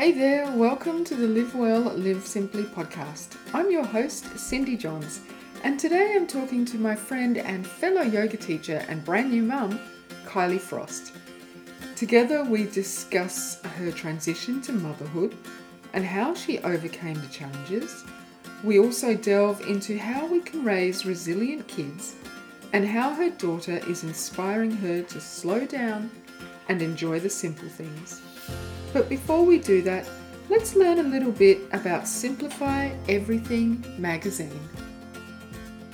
Hey there, welcome to the Live Well, Live Simply podcast. I'm your host, Cindy Johns, and today I'm talking to my friend and fellow yoga teacher and brand new mum, Kylie Frost. Together, we discuss her transition to motherhood and how she overcame the challenges. We also delve into how we can raise resilient kids and how her daughter is inspiring her to slow down and enjoy the simple things. But before we do that, let's learn a little bit about Simplify Everything magazine.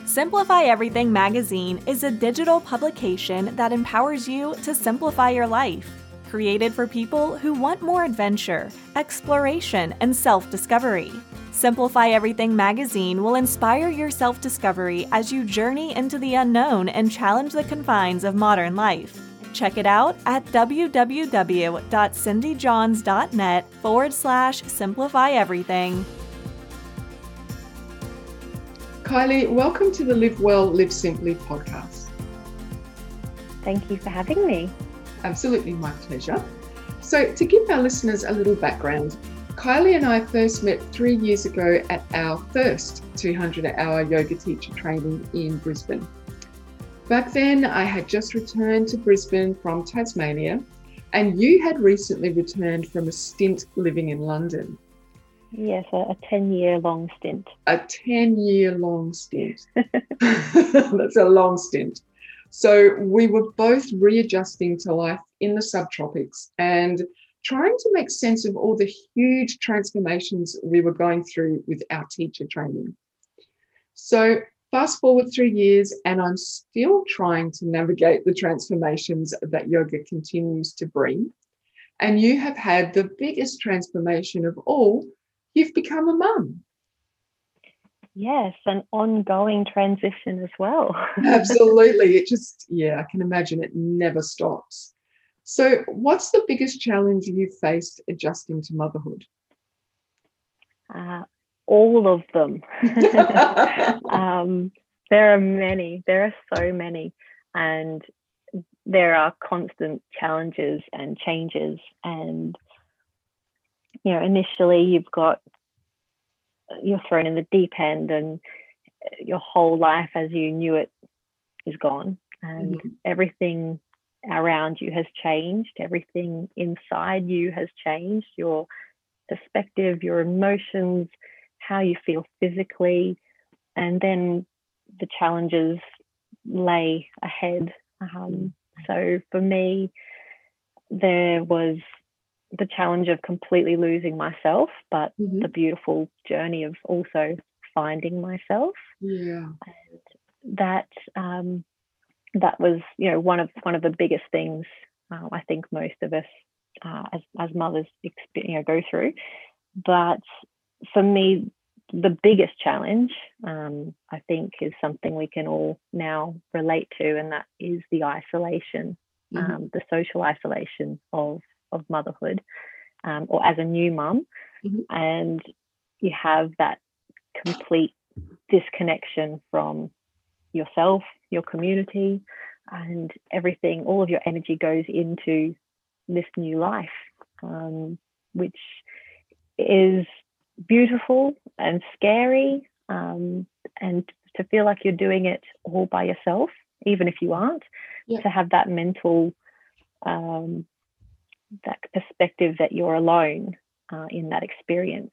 Simplify Everything magazine is a digital publication that empowers you to simplify your life. Created for people who want more adventure, exploration, and self discovery. Simplify Everything magazine will inspire your self discovery as you journey into the unknown and challenge the confines of modern life. Check it out at www.cindyjohns.net forward slash simplify everything. Kylie, welcome to the Live Well, Live Simply podcast. Thank you for having me. Absolutely, my pleasure. So, to give our listeners a little background, Kylie and I first met three years ago at our first 200 hour yoga teacher training in Brisbane. Back then, I had just returned to Brisbane from Tasmania, and you had recently returned from a stint living in London. Yes, a 10 year long stint. A 10 year long stint. That's a long stint. So we were both readjusting to life in the subtropics and trying to make sense of all the huge transformations we were going through with our teacher training. So Fast forward three years, and I'm still trying to navigate the transformations that yoga continues to bring. And you have had the biggest transformation of all. You've become a mum. Yes, an ongoing transition as well. Absolutely. It just, yeah, I can imagine it never stops. So, what's the biggest challenge you've faced adjusting to motherhood? Uh, all of them. um, there are many, there are so many, and there are constant challenges and changes. And, you know, initially you've got, you're thrown in the deep end, and your whole life as you knew it is gone, and mm-hmm. everything around you has changed, everything inside you has changed, your perspective, your emotions how you feel physically, and then the challenges lay ahead. Um, so for me, there was the challenge of completely losing myself, but mm-hmm. the beautiful journey of also finding myself. Yeah, and that um, that was you know one of one of the biggest things uh, I think most of us uh, as as mothers you know go through. But for me, the biggest challenge, um, I think, is something we can all now relate to, and that is the isolation, mm-hmm. um, the social isolation of of motherhood, um, or as a new mum, mm-hmm. and you have that complete disconnection from yourself, your community, and everything. All of your energy goes into this new life, um, which is beautiful and scary um, and to feel like you're doing it all by yourself even if you aren't yeah. to have that mental um, that perspective that you're alone uh, in that experience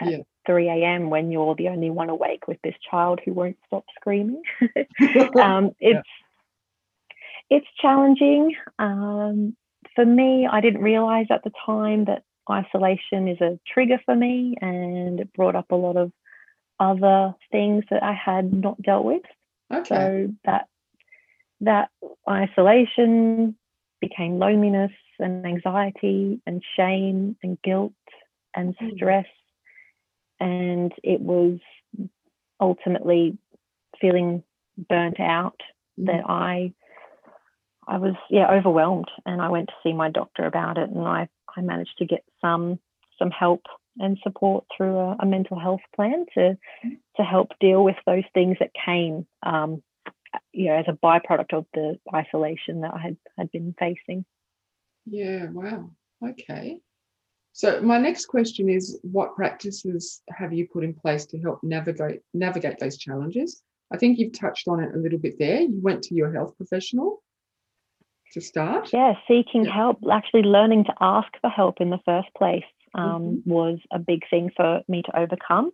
at yeah. 3 a.m when you're the only one awake with this child who won't stop screaming um, it's yeah. it's challenging um, for me i didn't realize at the time that isolation is a trigger for me and it brought up a lot of other things that I had not dealt with. Okay. So that that isolation became loneliness and anxiety and shame and guilt and mm. stress. And it was ultimately feeling burnt out mm. that I I was yeah overwhelmed and I went to see my doctor about it and I I managed to get some some help and support through a, a mental health plan to to help deal with those things that came um, you know as a byproduct of the isolation that I had had been facing. Yeah, wow. Okay. So my next question is what practices have you put in place to help navigate navigate those challenges? I think you've touched on it a little bit there. You went to your health professional to start. Yeah, seeking yeah. help, actually learning to ask for help in the first place um, mm-hmm. was a big thing for me to overcome.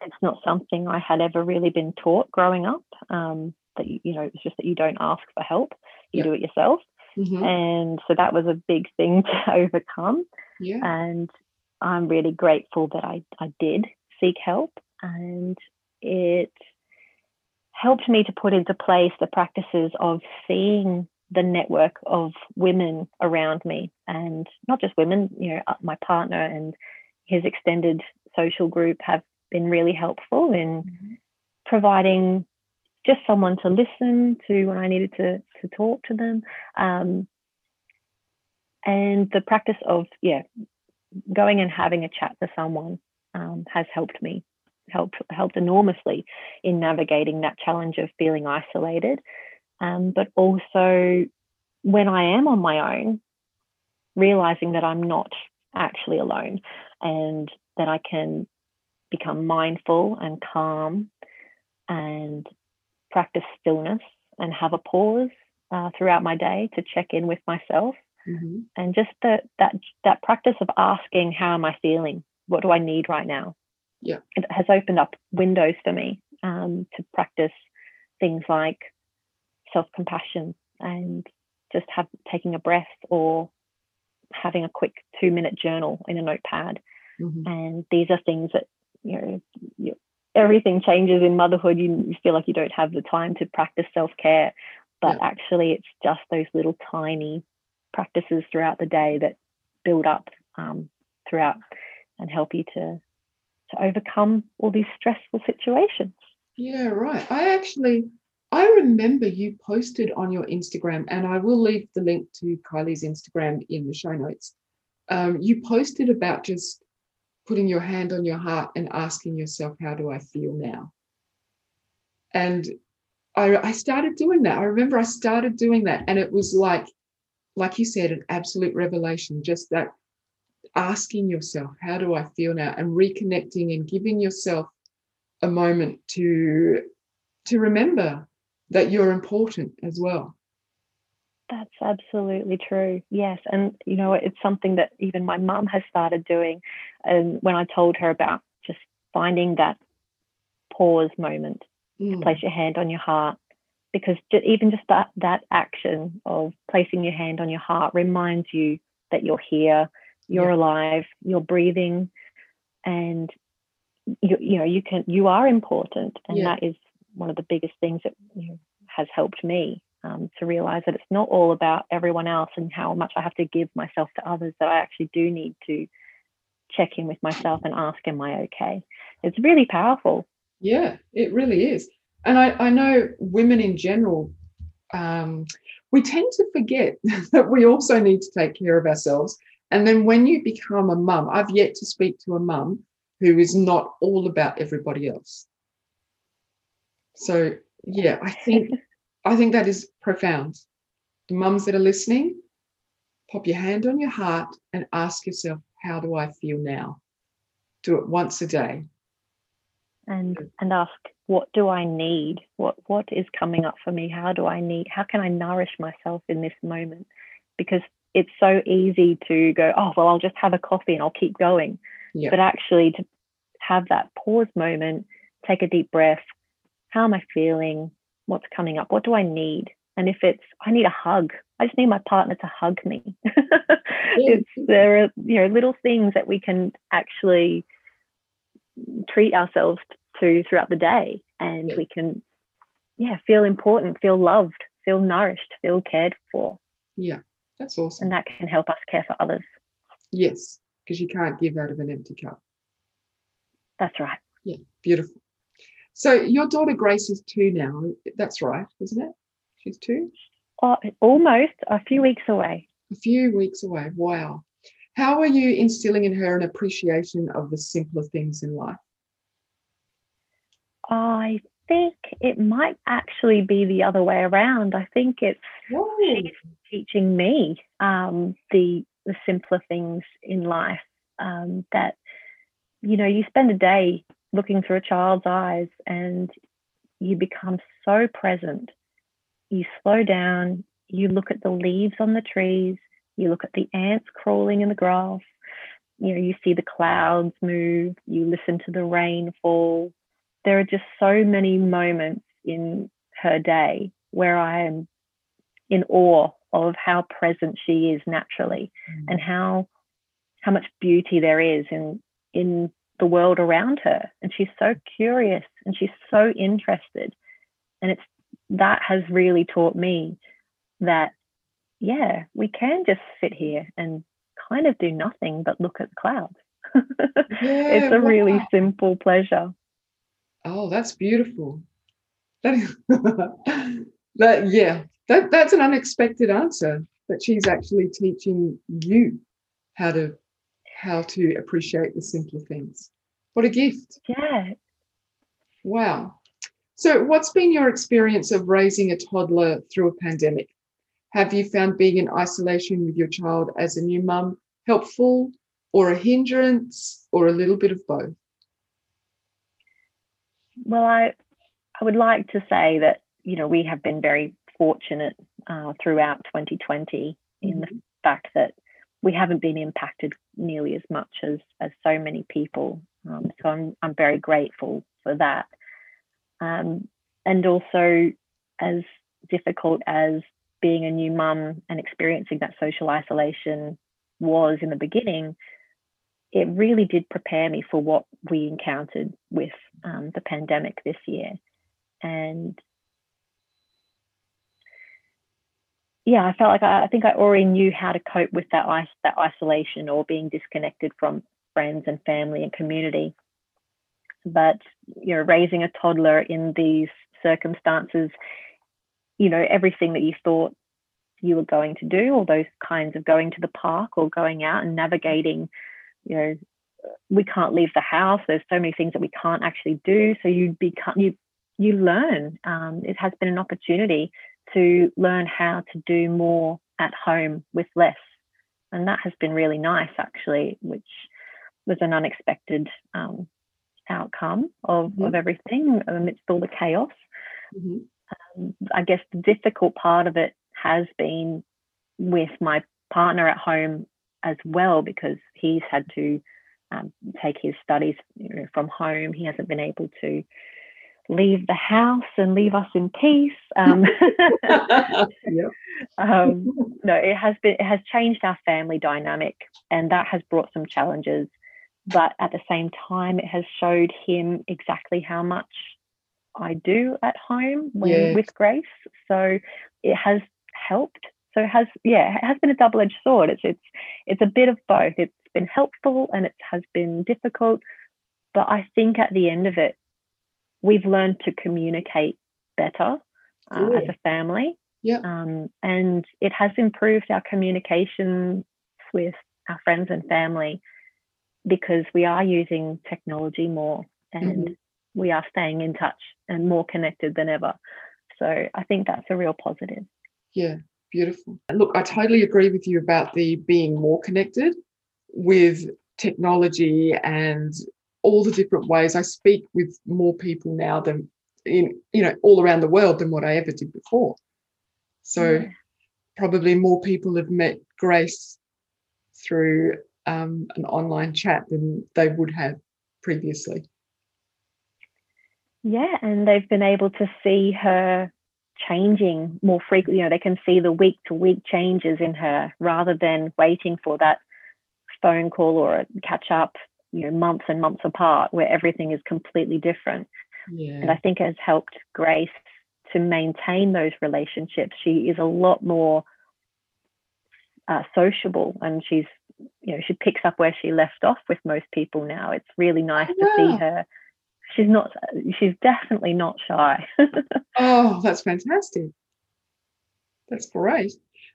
It's not something I had ever really been taught growing up. Um, that you, you know, it's just that you don't ask for help, you do it yourself. Mm-hmm. And so that was a big thing to overcome. Yeah. And I'm really grateful that I, I did seek help and it helped me to put into place the practices of seeing the network of women around me and not just women, you know, my partner and his extended social group have been really helpful in mm-hmm. providing just someone to listen to when I needed to to talk to them. Um, and the practice of yeah, going and having a chat to someone um, has helped me, helped helped enormously in navigating that challenge of feeling isolated. Um, but also when I am on my own, realizing that I'm not actually alone and that I can become mindful and calm and practice stillness and have a pause uh, throughout my day to check in with myself. Mm-hmm. And just the, that that practice of asking, how am I feeling? What do I need right now? Yeah, it has opened up windows for me um, to practice things like self compassion and just have taking a breath or having a quick two minute journal in a notepad. Mm-hmm. And these are things that you know you, everything changes in motherhood. You, you, feel like you don't have the time to practice self care, but yeah. actually, it's just those little tiny practices throughout the day that build up um, throughout and help you to to overcome all these stressful situations. Yeah, right. I actually I remember you posted on your Instagram, and I will leave the link to Kylie's Instagram in the show notes. Um, you posted about just putting your hand on your heart and asking yourself, How do I feel now? And I, I started doing that. I remember I started doing that, and it was like, like you said, an absolute revelation. Just that asking yourself, How do I feel now? and reconnecting and giving yourself a moment to to remember that you're important as well. That's absolutely true. Yes. And, you know, it's something that even my mum has started doing. And when I told her about just finding that pause moment mm. to place your hand on your heart, because even just that, that action of placing your hand on your heart reminds you that you're here, you're yeah. alive, you're breathing, and you, you know, you can, you are important. And yeah. that is one of the biggest things that you know, has helped me um, to realize that it's not all about everyone else and how much I have to give myself to others, that I actually do need to check in with myself and ask, Am I okay? It's really powerful. Yeah, it really is. And I, I know women in general, um, we tend to forget that we also need to take care of ourselves. And then when you become a mum, I've yet to speak to a mum who is not all about everybody else. So, yeah, I think I think that is profound. The mums that are listening, pop your hand on your heart and ask yourself, how do I feel now? Do it once a day. And and ask, what do I need? What what is coming up for me? How do I need how can I nourish myself in this moment? Because it's so easy to go, oh well I'll just have a coffee and I'll keep going. Yeah. But actually to have that pause moment, take a deep breath. How am I feeling? what's coming up? What do I need? And if it's, I need a hug, I just need my partner to hug me. it's, there are, you know, little things that we can actually treat ourselves to throughout the day and we can, yeah, feel important, feel loved, feel nourished, feel cared for. Yeah, that's awesome. And that can help us care for others. Yes, because you can't give out of an empty cup. That's right. Yeah, beautiful. So your daughter Grace is two now. That's right, isn't it? She's two? Uh, almost a few weeks away. A few weeks away. Wow. How are you instilling in her an appreciation of the simpler things in life? I think it might actually be the other way around. I think it's she's teaching me um, the the simpler things in life um, that you know you spend a day looking through a child's eyes and you become so present. You slow down, you look at the leaves on the trees, you look at the ants crawling in the grass, you know, you see the clouds move, you listen to the rain fall. There are just so many moments in her day where I am in awe of how present she is naturally mm. and how how much beauty there is in in the world around her. And she's so curious and she's so interested. And it's that has really taught me that yeah we can just sit here and kind of do nothing but look at the clouds. Yeah, it's a wow. really simple pleasure. Oh that's beautiful. That, is, that yeah that that's an unexpected answer that she's actually teaching you how to how to appreciate the simpler things. What a gift. Yeah. Wow. So, what's been your experience of raising a toddler through a pandemic? Have you found being in isolation with your child as a new mum helpful or a hindrance or a little bit of both? Well, I I would like to say that you know we have been very fortunate uh, throughout 2020 in mm-hmm. the fact that we haven't been impacted nearly as much as as so many people. Um, so I'm I'm very grateful for that. Um, and also, as difficult as being a new mum and experiencing that social isolation was in the beginning, it really did prepare me for what we encountered with um, the pandemic this year. And yeah, I felt like I, I, think I already knew how to cope with that that isolation or being disconnected from friends and family and community. But you know, raising a toddler in these circumstances, you know, everything that you thought you were going to do, all those kinds of going to the park or going out and navigating, you know, we can't leave the house. There's so many things that we can't actually do. So you become you you learn. Um, it has been an opportunity to learn how to do more at home with less. And that has been really nice, actually, which was an unexpected um, outcome of, mm-hmm. of everything amidst all the chaos. Mm-hmm. Um, I guess the difficult part of it has been with my partner at home as well, because he's had to um, take his studies you know, from home. He hasn't been able to leave the house and leave us in peace. Um, yep. um, no, it has been it has changed our family dynamic, and that has brought some challenges. But at the same time, it has showed him exactly how much I do at home when, yes. with Grace. So it has helped. So it has, yeah, it has been a double-edged sword. It's it's it's a bit of both. It's been helpful and it has been difficult. But I think at the end of it, we've learned to communicate better uh, as a family. Yeah. Um, and it has improved our communication with our friends and family because we are using technology more and mm-hmm. we are staying in touch and more connected than ever. So I think that's a real positive. Yeah, beautiful. Look, I totally agree with you about the being more connected with technology and all the different ways. I speak with more people now than in you know all around the world than what I ever did before. So yeah. probably more people have met Grace through um, an online chat than they would have previously. Yeah, and they've been able to see her changing more frequently. You know, they can see the week to week changes in her rather than waiting for that phone call or a catch up you know months and months apart where everything is completely different. Yeah. and i think it has helped grace to maintain those relationships. She is a lot more uh, sociable and she's you know she picks up where she left off with most people now. It's really nice to see her. She's not she's definitely not shy. Oh that's fantastic. That's great.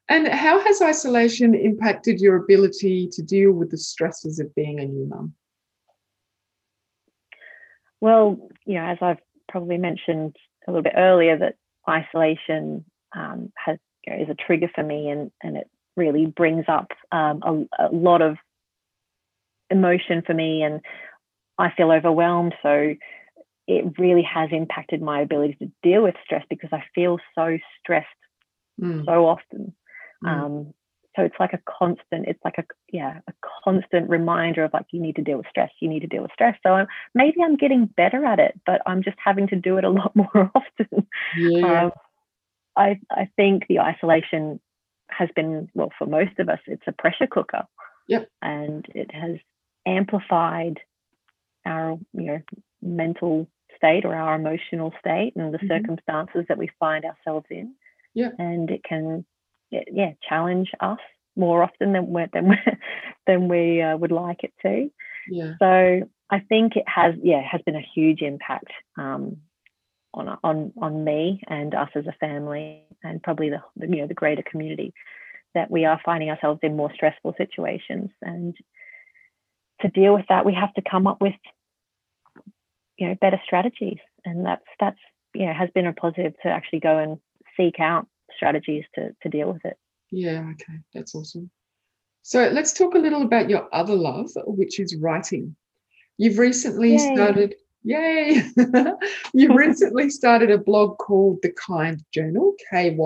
And how has isolation impacted your ability to deal with the stresses of being a new mum well, you know, as I've probably mentioned a little bit earlier, that isolation um, has you know, is a trigger for me, and and it really brings up um, a, a, lot of emotion for me and I feel overwhelmed. So it really has impacted my ability to deal with stress because I feel so stressed mm. so often. Mm. Um, so it's like a constant, it's like a yeah, a constant reminder of like you need to deal with stress, you need to deal with stress. So I'm, maybe I'm getting better at it, but I'm just having to do it a lot more often. Yeah. Um, I I think the isolation has been well for most of us, it's a pressure cooker. Yep. And it has amplified our you know mental state or our emotional state and the mm-hmm. circumstances that we find ourselves in. Yeah. And it can yeah challenge us more often than we than we, than we uh, would like it to. Yeah. So I think it has yeah has been a huge impact um, on on on me and us as a family and probably the you know the greater community that we are finding ourselves in more stressful situations and to deal with that we have to come up with you know better strategies and that's that's you know has been a positive to actually go and seek out strategies to to deal with it. Yeah okay that's awesome. So let's talk a little about your other love which is writing. You've recently yay. started yay! You've recently started a blog called the kind journal kynd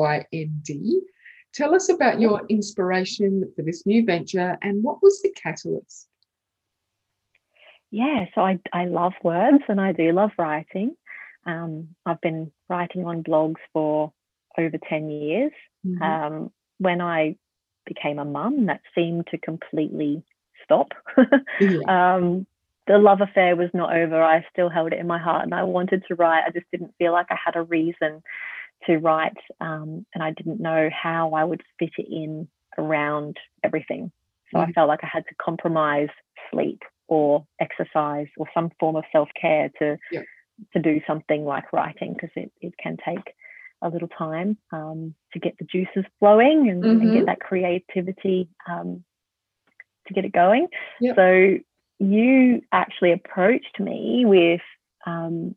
tell us about your inspiration for this new venture and what was the catalyst? Yeah, so I, I love words and I do love writing. Um, I've been writing on blogs for over 10 years. Mm-hmm. Um, when I became a mum, that seemed to completely stop. yeah. um, the love affair was not over. I still held it in my heart and I wanted to write. I just didn't feel like I had a reason to write. Um, and I didn't know how I would fit it in around everything. So mm-hmm. I felt like I had to compromise sleep or exercise or some form of self-care to yeah. to do something like writing because it, it can take a little time um, to get the juices flowing and, mm-hmm. and get that creativity um, to get it going yep. so you actually approached me with um,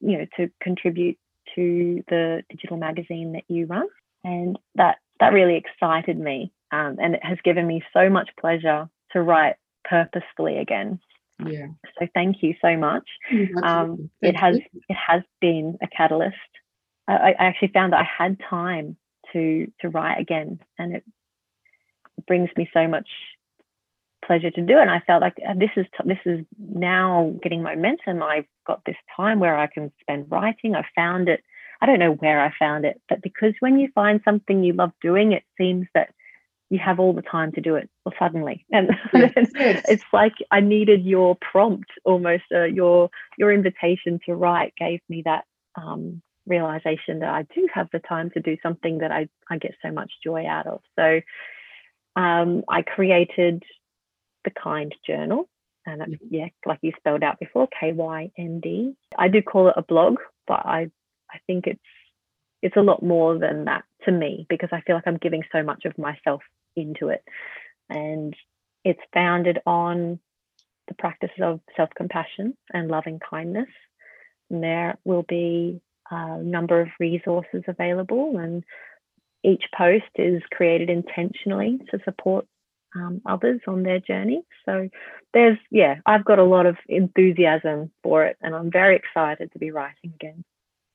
you know to contribute to the digital magazine that you run and that that really excited me um, and it has given me so much pleasure to write purposefully again. Yeah. So thank you so much. Um, it has you. it has been a catalyst. I, I, actually found that I had time to to write again, and it brings me so much pleasure to do it. And I felt like uh, this is this is now getting momentum. I've got this time where I can spend writing. I found it. I don't know where I found it, but because when you find something you love doing, it seems that you have all the time to do it or suddenly and yes, yes. it's like i needed your prompt almost uh, your your invitation to write gave me that um, realization that i do have the time to do something that i, I get so much joy out of so um, i created the kind journal and mm-hmm. yeah like you spelled out before K Y N D. I do call it a blog but i i think it's it's a lot more than that to me because I feel like I'm giving so much of myself into it. And it's founded on the practices of self compassion and loving kindness. And there will be a number of resources available, and each post is created intentionally to support um, others on their journey. So there's, yeah, I've got a lot of enthusiasm for it, and I'm very excited to be writing again.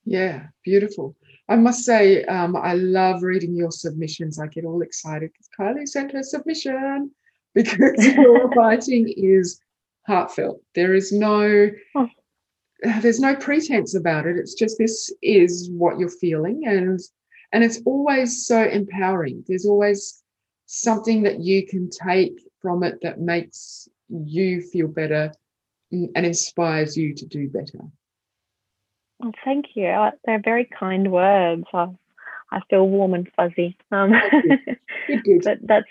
Yeah, beautiful. I must say, um, I love reading your submissions. I get all excited because Kylie sent her submission because your writing is heartfelt. There is no oh. There's no pretense about it. It's just this is what you're feeling and and it's always so empowering. There's always something that you can take from it that makes you feel better and inspires you to do better. Oh, thank you. They're very kind words. I, I feel warm and fuzzy. Um, but that's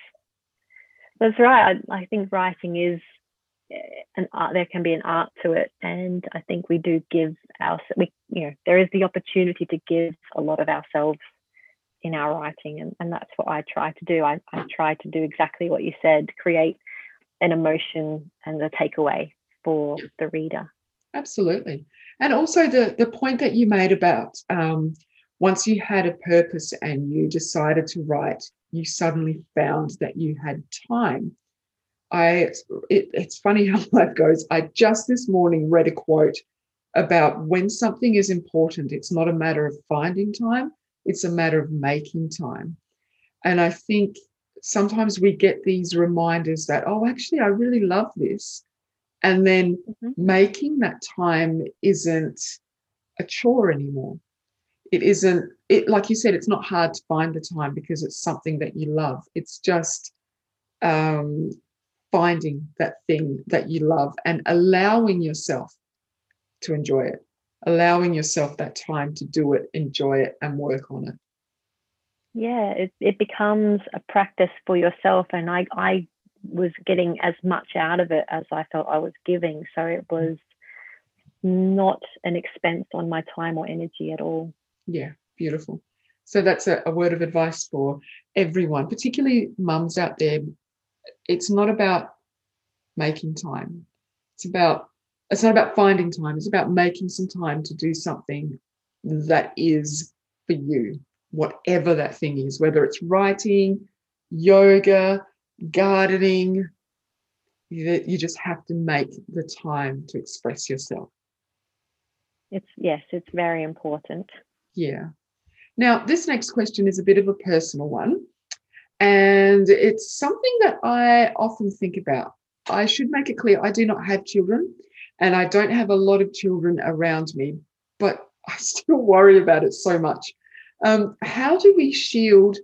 that's right. I, I think writing is an art. There can be an art to it, and I think we do give our we you know there is the opportunity to give a lot of ourselves in our writing, and, and that's what I try to do. I, I try to do exactly what you said, create an emotion and a takeaway for the reader. Absolutely. And also the, the point that you made about um, once you had a purpose and you decided to write, you suddenly found that you had time. I it, it's funny how life goes. I just this morning read a quote about when something is important, it's not a matter of finding time, it's a matter of making time. And I think sometimes we get these reminders that, oh, actually, I really love this. And then mm-hmm. making that time isn't a chore anymore. It isn't, it like you said, it's not hard to find the time because it's something that you love. It's just um, finding that thing that you love and allowing yourself to enjoy it, allowing yourself that time to do it, enjoy it, and work on it. Yeah, it, it becomes a practice for yourself. And I, I was getting as much out of it as I felt I was giving. So it was not an expense on my time or energy at all. Yeah, beautiful. So that's a, a word of advice for everyone, particularly mums out there. It's not about making time. It's about it's not about finding time. It's about making some time to do something that is for you, whatever that thing is, whether it's writing, yoga, gardening. You, you just have to make the time to express yourself. It's yes, it's very important. Yeah. Now, this next question is a bit of a personal one. And it's something that I often think about. I should make it clear I do not have children and I don't have a lot of children around me, but I still worry about it so much. Um, how do we shield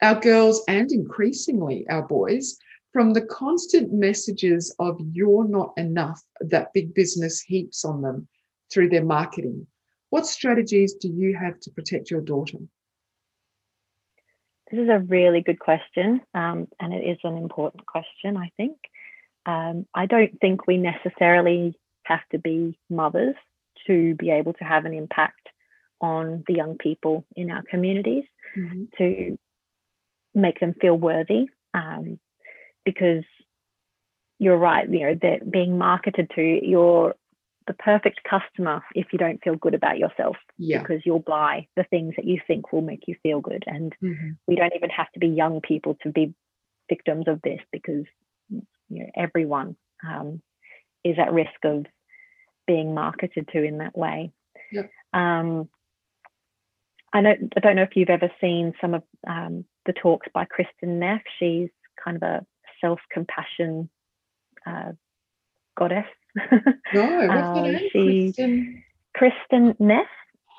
our girls and increasingly our boys from the constant messages of you're not enough that big business heaps on them through their marketing? What strategies do you have to protect your daughter? This is a really good question, um, and it is an important question, I think. Um, I don't think we necessarily have to be mothers to be able to have an impact on the young people in our communities mm-hmm. to make them feel worthy um, because you're right you know that being marketed to you're the perfect customer if you don't feel good about yourself yeah. because you'll buy the things that you think will make you feel good and mm-hmm. we don't even have to be young people to be victims of this because you know everyone um, is at risk of being marketed to in that way. Yep. Um, I don't, I don't know if you've ever seen some of um, the talks by Kristin Neff. She's kind of a self-compassion uh, goddess. No, what's uh, name? She, Kristin? Kristin Neff.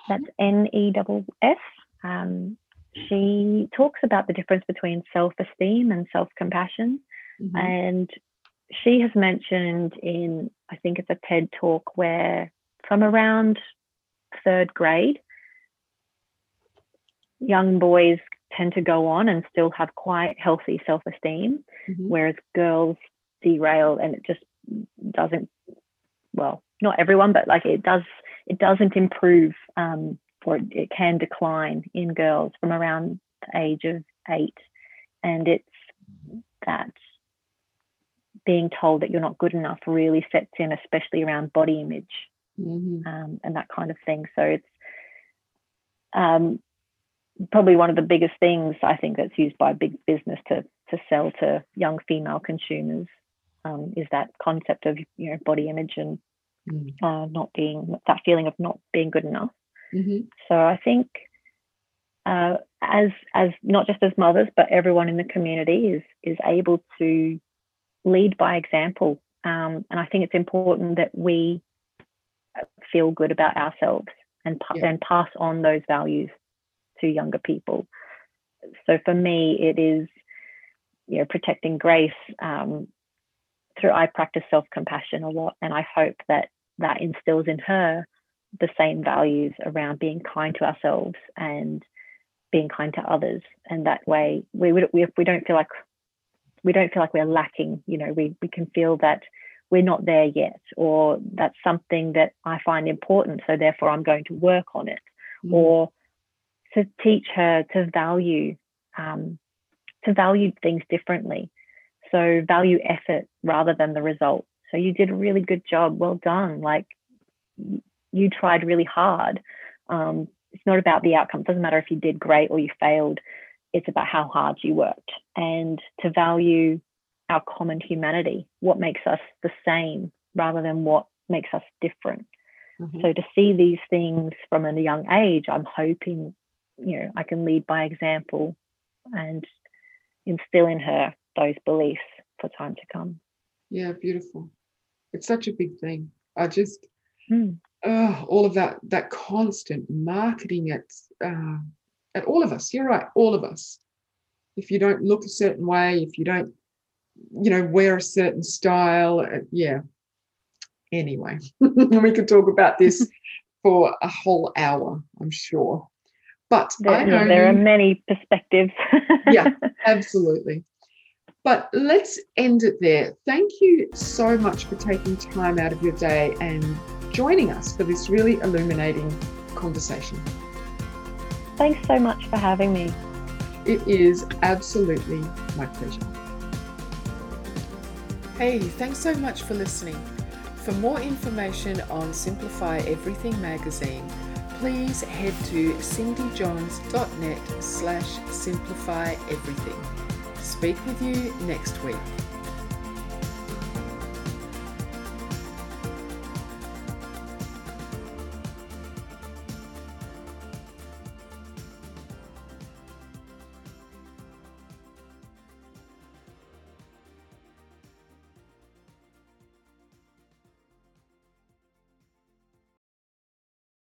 That's N E F. Um, she talks about the difference between self-esteem and self-compassion, mm-hmm. and she has mentioned in, I think it's a TED talk where from around third grade, young boys tend to go on and still have quite healthy self esteem, mm-hmm. whereas girls derail and it just doesn't, well, not everyone, but like it does, it doesn't improve um, or it can decline in girls from around the age of eight. And it's that being told that you're not good enough really sets in, especially around body image mm-hmm. um, and that kind of thing. So it's um, probably one of the biggest things I think that's used by big business to to sell to young female consumers um, is that concept of you know body image and mm. uh, not being that feeling of not being good enough. Mm-hmm. So I think uh, as as not just as mothers but everyone in the community is is able to lead by example. Um, and I think it's important that we feel good about ourselves and, yeah. and pass on those values to younger people. So for me, it is, you know, protecting Grace um, through I practice self compassion a lot, and I hope that that instills in her the same values around being kind to ourselves and being kind to others. And that way, we would, we, we don't feel like we don't feel like we're lacking you know we, we can feel that we're not there yet or that's something that i find important so therefore i'm going to work on it mm. or to teach her to value um, to value things differently so value effort rather than the result. So you did a really good job. Well done. Like you tried really hard. Um, it's not about the outcome. It doesn't matter if you did great or you failed. It's about how hard you worked. And to value our common humanity, what makes us the same rather than what makes us different. Mm-hmm. So to see these things from a young age, I'm hoping, you know, I can lead by example and instill in her those beliefs for time to come. Yeah, beautiful. It's such a big thing. I just, mm. uh, all of that, that constant marketing at, uh, at all of us. You're right, all of us. If you don't look a certain way, if you don't, you know, wear a certain style, uh, yeah. Anyway, we could talk about this for a whole hour, I'm sure. But there, there are many perspectives. yeah, absolutely. But let's end it there. Thank you so much for taking time out of your day and joining us for this really illuminating conversation. Thanks so much for having me. It is absolutely my pleasure. Hey, thanks so much for listening. For more information on Simplify Everything magazine, please head to cindyjohns.net slash simplify everything speak with you next week.